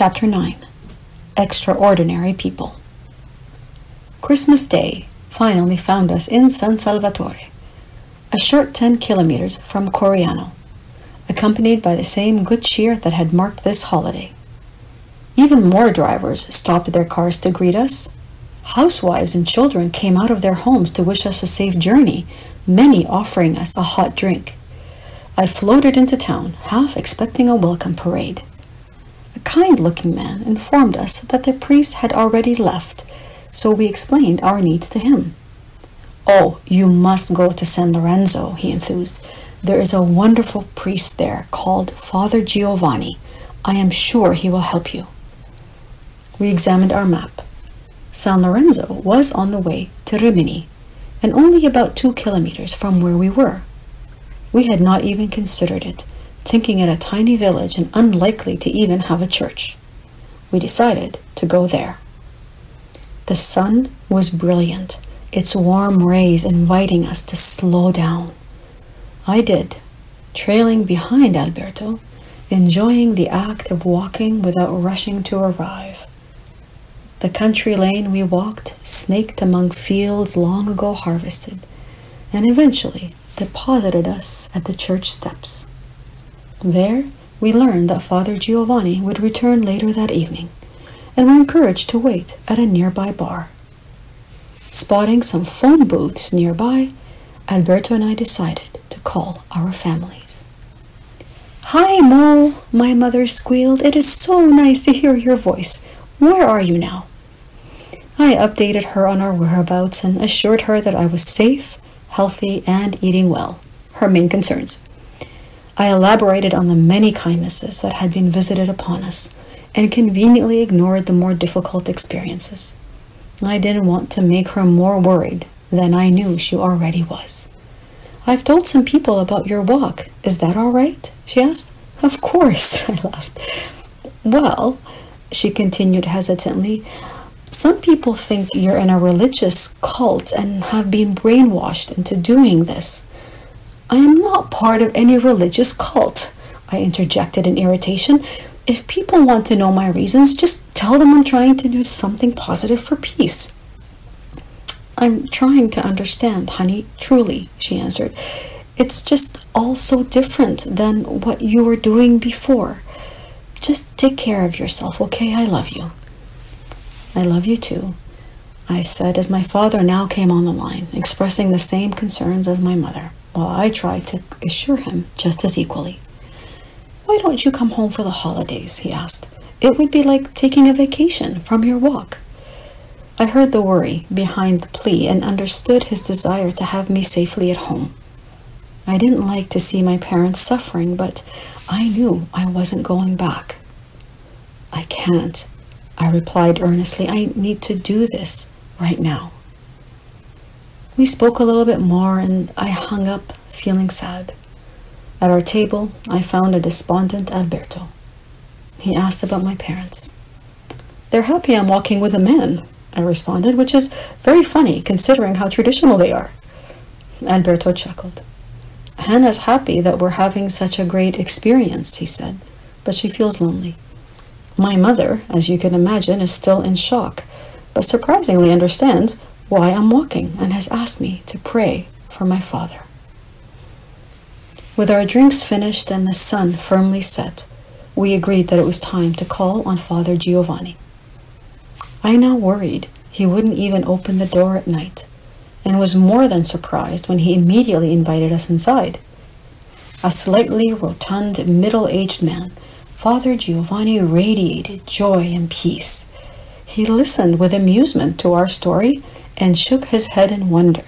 Chapter 9 Extraordinary People Christmas Day finally found us in San Salvatore, a short 10 kilometers from Coriano, accompanied by the same good cheer that had marked this holiday. Even more drivers stopped their cars to greet us. Housewives and children came out of their homes to wish us a safe journey, many offering us a hot drink. I floated into town, half expecting a welcome parade. A kind looking man informed us that the priest had already left, so we explained our needs to him. Oh, you must go to San Lorenzo, he enthused. There is a wonderful priest there called Father Giovanni. I am sure he will help you. We examined our map. San Lorenzo was on the way to Rimini, and only about two kilometers from where we were. We had not even considered it, thinking it a tiny village and unlikely to even have a church. We decided to go there. The sun was brilliant, its warm rays inviting us to slow down. I did, trailing behind Alberto, enjoying the act of walking without rushing to arrive. The country lane we walked snaked among fields long ago harvested, and eventually deposited us at the church steps. There, we learned that Father Giovanni would return later that evening, and were encouraged to wait at a nearby bar. Spotting some phone booths nearby, Alberto and I decided to call our families. Hi, Mo, my mother squealed. It is so nice to hear your voice. Where are you now? I updated her on our whereabouts and assured her that I was safe healthy, and eating well, her main concerns. I elaborated on the many kindnesses that had been visited upon us and conveniently ignored the more difficult experiences. I didn't want to make her more worried than I knew she already was. I've told some people about your walk. Is that all right? she asked. Of course, I laughed. Well, she continued hesitantly, some people think you're in a religious cult and have been brainwashed into doing this. I am not part of any religious cult, I interjected in irritation. If people want to know my reasons, just tell them I'm trying to do something positive for peace. I'm trying to understand, honey, truly, she answered. It's just all so different than what you were doing before. Just take care of yourself, okay? I love you. I love you too, I said as my father now came on the line, expressing the same concerns as my mother, while I tried to assure him just as equally. Why don't you come home for the holidays? he asked. It would be like taking a vacation from your walk. I heard the worry behind the plea and understood his desire to have me safely at home. I didn't like to see my parents suffering, but I knew I wasn't going back. I can't, I replied earnestly, I need to do this right now. We spoke a little bit more, and I hung up feeling sad. At our table, I found a despondent Alberto. He asked about my parents. They're happy I'm walking with a man, I responded, which is very funny considering how traditional they are. Alberto chuckled. Hannah's happy that we're having such a great experience, he said, but she feels lonely. My mother, as you can imagine, is still in shock, but surprisingly understands why I'm walking and has asked me to pray for my father. With our drinks finished and the sun firmly set, we agreed that it was time to call on Father Giovanni. I now worried he wouldn't even open the door at night, and was more than surprised when he immediately invited us inside. A slightly rotund, middle aged man Father Giovanni radiated joy and peace. He listened with amusement to our story and shook his head in wonder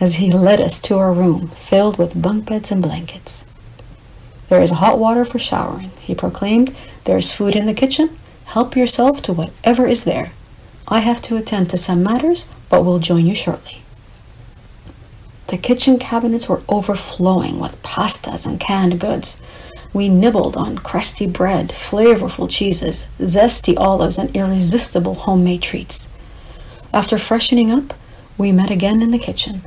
as he led us to our room filled with bunk beds and blankets. There is hot water for showering, he proclaimed. There is food in the kitchen. Help yourself to whatever is there. I have to attend to some matters, but will join you shortly. The kitchen cabinets were overflowing with pastas and canned goods. We nibbled on crusty bread, flavorful cheeses, zesty olives, and irresistible homemade treats. After freshening up, we met again in the kitchen,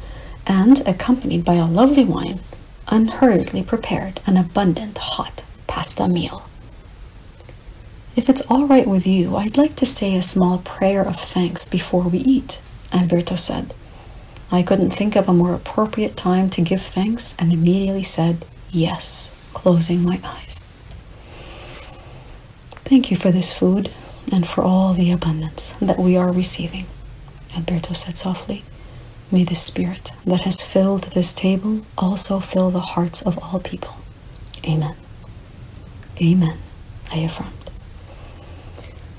and, accompanied by a lovely wine, unhurriedly prepared an abundant hot pasta meal. If it's all right with you, I'd like to say a small prayer of thanks before we eat, Alberto said. I couldn't think of a more appropriate time to give thanks and immediately said yes, closing my eyes. Thank you for this food and for all the abundance that we are receiving, Alberto said softly. May the Spirit that has filled this table also fill the hearts of all people. Amen. Amen, I affirmed.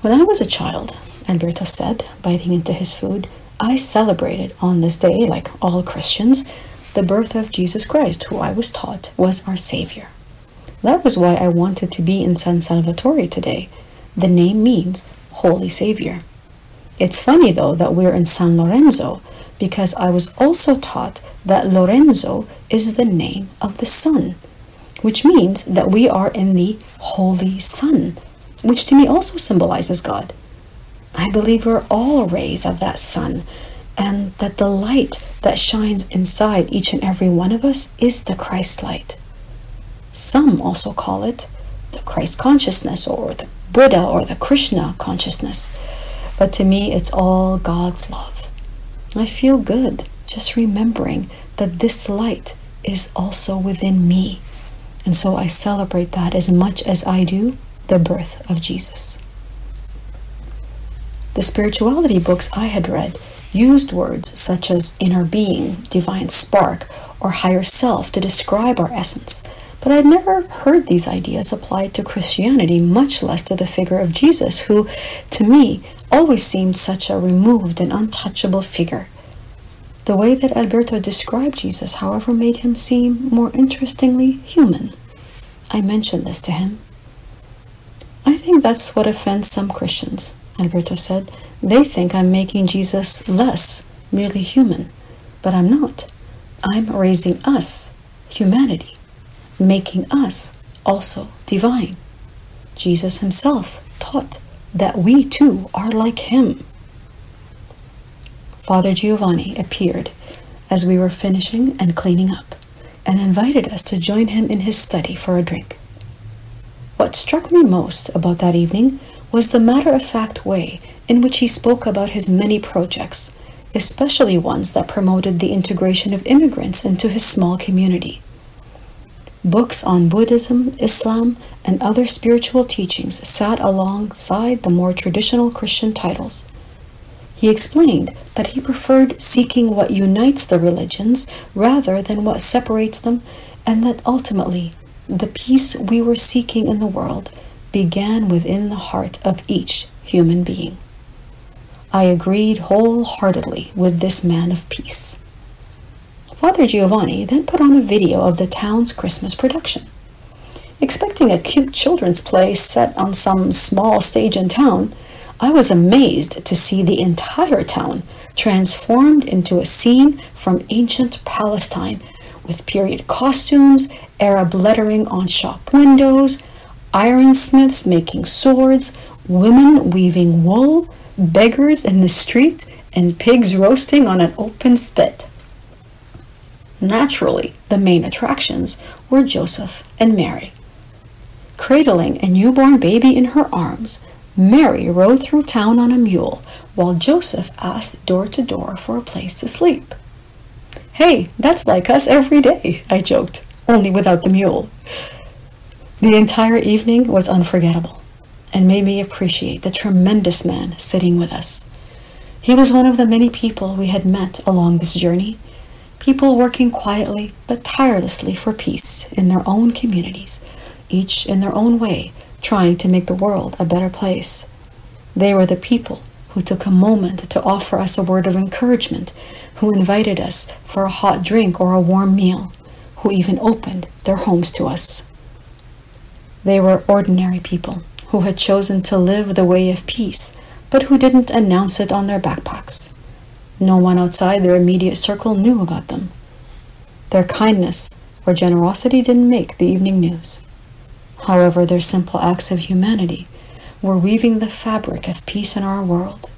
When I was a child, Alberto said, biting into his food, I celebrated on this day, like all Christians, the birth of Jesus Christ, who I was taught was our Savior. That was why I wanted to be in San Salvatore today. The name means Holy Savior. It's funny though that we're in San Lorenzo because I was also taught that Lorenzo is the name of the sun, which means that we are in the Holy Sun, which to me also symbolizes God. I believe we're all rays of that sun, and that the light that shines inside each and every one of us is the Christ light. Some also call it the Christ consciousness or the Buddha or the Krishna consciousness. But to me, it's all God's love. I feel good just remembering that this light is also within me. And so I celebrate that as much as I do the birth of Jesus. The spirituality books I had read used words such as inner being, divine spark, or higher self to describe our essence, but I had never heard these ideas applied to Christianity, much less to the figure of Jesus, who, to me, always seemed such a removed and untouchable figure. The way that Alberto described Jesus, however, made him seem more interestingly human. I mentioned this to him. I think that's what offends some Christians, Alberto said. They think I'm making Jesus less, merely human. But I'm not. I'm raising us, humanity, making us also divine. Jesus himself taught that we too are like him. Father Giovanni appeared as we were finishing and cleaning up and invited us to join him in his study for a drink. What struck me most about that evening was the matter of fact way in which he spoke about his many projects, especially ones that promoted the integration of immigrants into his small community. Books on Buddhism, Islam, and other spiritual teachings sat alongside the more traditional Christian titles. He explained that he preferred seeking what unites the religions rather than what separates them, and that ultimately the peace we were seeking in the world began within the heart of each human being. I agreed wholeheartedly with this man of peace. Father Giovanni then put on a video of the town's Christmas production. Expecting a cute children's play set on some small stage in town, I was amazed to see the entire town transformed into a scene from ancient Palestine with period costumes, Arab lettering on shop windows, ironsmiths making swords, women weaving wool, beggars in the street, and pigs roasting on an open spit. Naturally, the main attractions were Joseph and Mary. Cradling a newborn baby in her arms, Mary rode through town on a mule while Joseph asked door to door for a place to sleep. Hey, that's like us every day, I joked, only without the mule. The entire evening was unforgettable and made me appreciate the tremendous man sitting with us. He was one of the many people we had met along this journey people working quietly but tirelessly for peace in their own communities, each in their own way, trying to make the world a better place. They were the people who took a moment to offer us a word of encouragement, who invited us for a hot drink or a warm meal, who even opened their homes to us. They were ordinary people who had chosen to live the way of peace, but who didn't announce it on their backpacks. No one outside their immediate circle knew about them. Their kindness or generosity didn't make the evening news. However, their simple acts of humanity were weaving the fabric of peace in our world.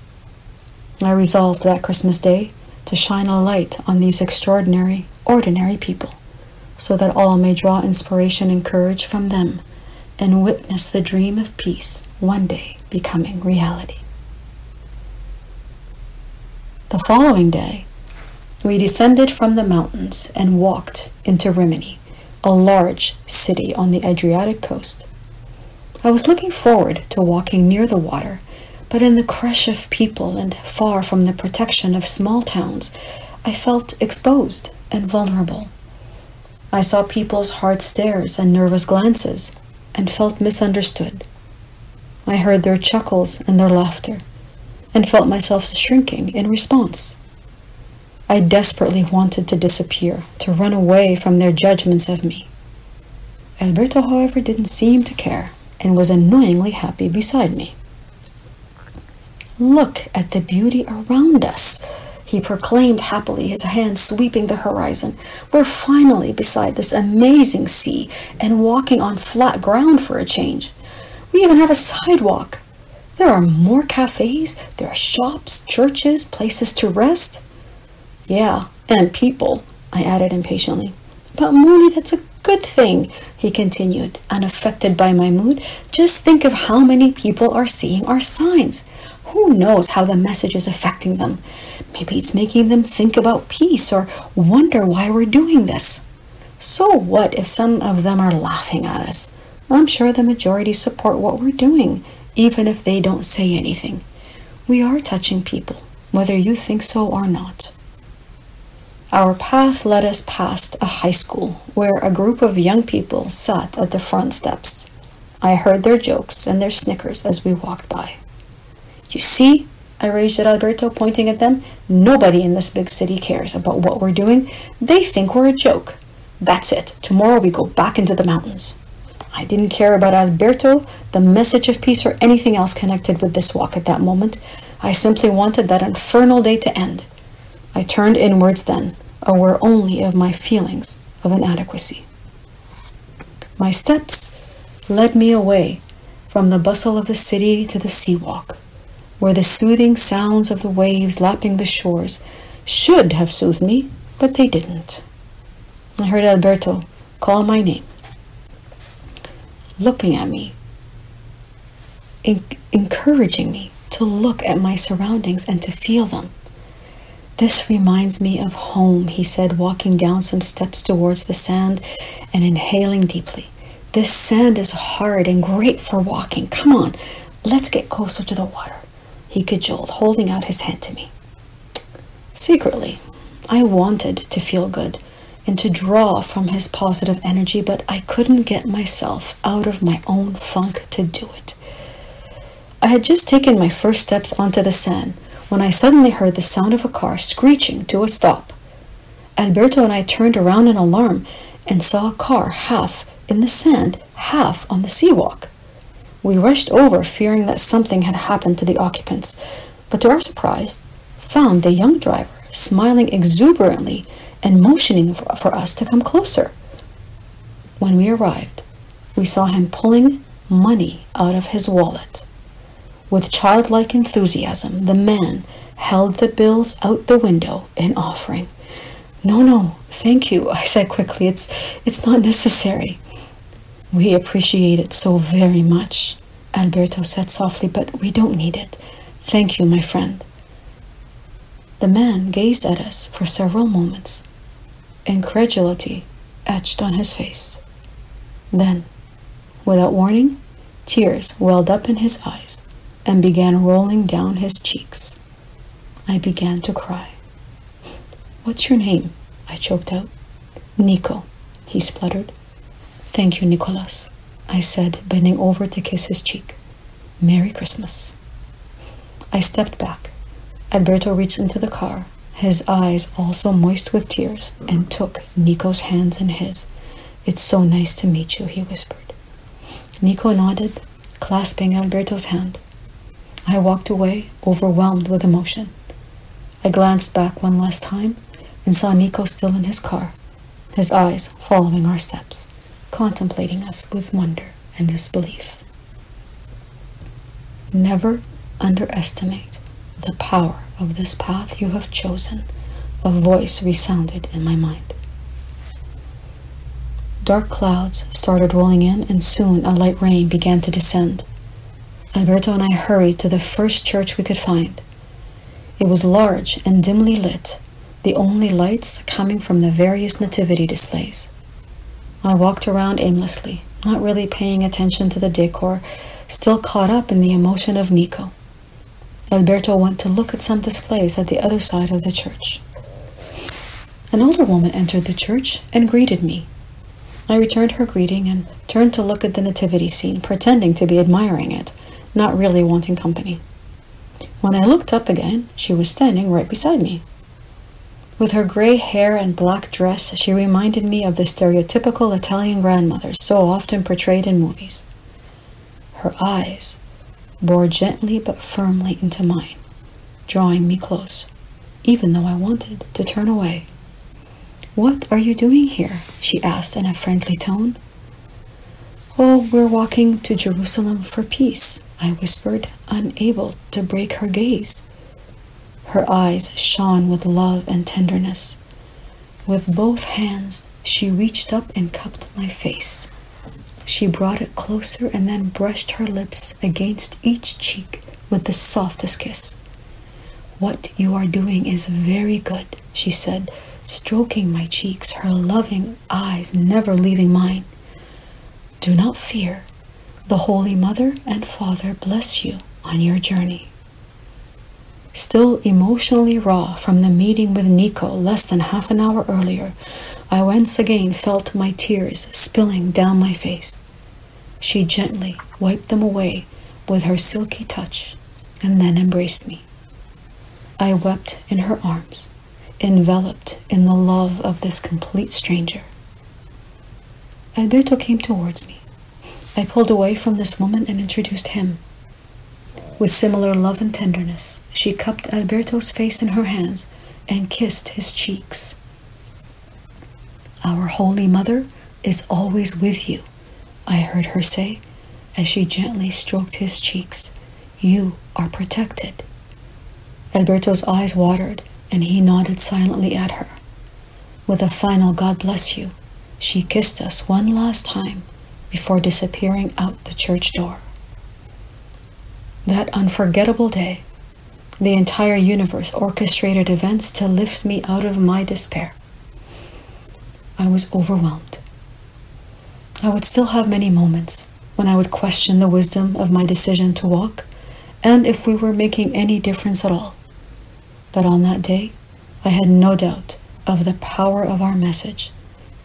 I resolved that Christmas Day to shine a light on these extraordinary, ordinary people, so that all may draw inspiration and courage from them and witness the dream of peace one day becoming reality. The following day, we descended from the mountains and walked into Rimini, a large city on the Adriatic coast. I was looking forward to walking near the water, but in the crush of people and far from the protection of small towns, I felt exposed and vulnerable. I saw people's hard stares and nervous glances and felt misunderstood. I heard their chuckles and their laughter and felt myself shrinking in response. I desperately wanted to disappear, to run away from their judgments of me. Alberto, however, didn't seem to care and was annoyingly happy beside me. Look at the beauty around us, he proclaimed happily, his hands sweeping the horizon. We're finally beside this amazing sea and walking on flat ground for a change. We even have a sidewalk. There are more cafes, there are shops, churches, places to rest. Yeah, and people, I added impatiently. But Mooney, that's a good thing, he continued, unaffected by my mood. Just think of how many people are seeing our signs. Who knows how the message is affecting them? Maybe it's making them think about peace or wonder why we're doing this. So what if some of them are laughing at us? I'm sure the majority support what we're doing, even if they don't say anything. We are touching people, whether you think so or not. Our path led us past a high school where a group of young people sat at the front steps. I heard their jokes and their snickers as we walked by. You see, I raged at Alberto, pointing at them. Nobody in this big city cares about what we're doing. They think we're a joke. That's it. Tomorrow we go back into the mountains. I didn't care about Alberto, the message of peace, or anything else connected with this walk at that moment. I simply wanted that infernal day to end. I turned inwards then, aware only of my feelings of inadequacy. My steps led me away from the bustle of the city to the sea walk where the soothing sounds of the waves lapping the shores should have soothed me, but they didn't. I heard Alberto call my name, looking at me, encouraging me to look at my surroundings and to feel them. This reminds me of home, he said, walking down some steps towards the sand and inhaling deeply. This sand is hard and great for walking. Come on, let's get closer to the water he cajoled, holding out his hand to me. Secretly, I wanted to feel good and to draw from his positive energy, but I couldn't get myself out of my own funk to do it. I had just taken my first steps onto the sand when I suddenly heard the sound of a car screeching to a stop. Alberto and I turned around in alarm and saw a car half in the sand, half on the seawalk. We rushed over, fearing that something had happened to the occupants, but to our surprise, found the young driver smiling exuberantly and motioning for us to come closer. When we arrived, we saw him pulling money out of his wallet. With childlike enthusiasm, the man held the bills out the window in offering. No, no, thank you, I said quickly. It's it's not necessary. We appreciate it so very much, Alberto said softly, but we don't need it. Thank you, my friend. The man gazed at us for several moments, incredulity etched on his face. Then, without warning, tears welled up in his eyes and began rolling down his cheeks. I began to cry. What's your name? I choked out. Nico, he spluttered. Thank you, Nicholas, I said, bending over to kiss his cheek. Merry Christmas. I stepped back. Alberto reached into the car, his eyes also moist with tears, and took Nico's hands in his. It's so nice to meet you, he whispered. Nico nodded, clasping Alberto's hand. I walked away, overwhelmed with emotion. I glanced back one last time and saw Nico still in his car, his eyes following our steps contemplating us with wonder and disbelief. Never underestimate the power of this path you have chosen, a voice resounded in my mind. Dark clouds started rolling in, and soon a light rain began to descend. Alberto and I hurried to the first church we could find. It was large and dimly lit, the only lights coming from the various nativity displays. I walked around aimlessly, not really paying attention to the decor, still caught up in the emotion of Nico. Alberto went to look at some displays at the other side of the church. An older woman entered the church and greeted me. I returned her greeting and turned to look at the nativity scene, pretending to be admiring it, not really wanting company. When I looked up again, she was standing right beside me. With her gray hair and black dress, she reminded me of the stereotypical Italian grandmothers so often portrayed in movies. Her eyes bore gently but firmly into mine, drawing me close, even though I wanted to turn away. What are you doing here? she asked in a friendly tone. Oh, we're walking to Jerusalem for peace, I whispered, unable to break her gaze. Her eyes shone with love and tenderness. With both hands, she reached up and cupped my face. She brought it closer and then brushed her lips against each cheek with the softest kiss. What you are doing is very good, she said, stroking my cheeks, her loving eyes never leaving mine. Do not fear. The Holy Mother and Father bless you on your journey. Still emotionally raw from the meeting with Nico less than half an hour earlier, I once again felt my tears spilling down my face. She gently wiped them away with her silky touch and then embraced me. I wept in her arms, enveloped in the love of this complete stranger. Alberto came towards me. I pulled away from this woman and introduced him. With similar love and tenderness, she cupped Alberto's face in her hands and kissed his cheeks. Our Holy Mother is always with you, I heard her say as she gently stroked his cheeks. You are protected. Alberto's eyes watered and he nodded silently at her. With a final God bless you, she kissed us one last time before disappearing out the church door. That unforgettable day, the entire universe orchestrated events to lift me out of my despair. I was overwhelmed. I would still have many moments when I would question the wisdom of my decision to walk and if we were making any difference at all. But on that day, I had no doubt of the power of our message,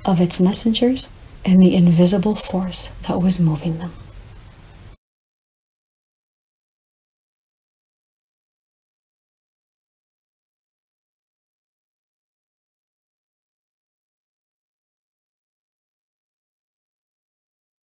of its messengers, and the invisible force that was moving them.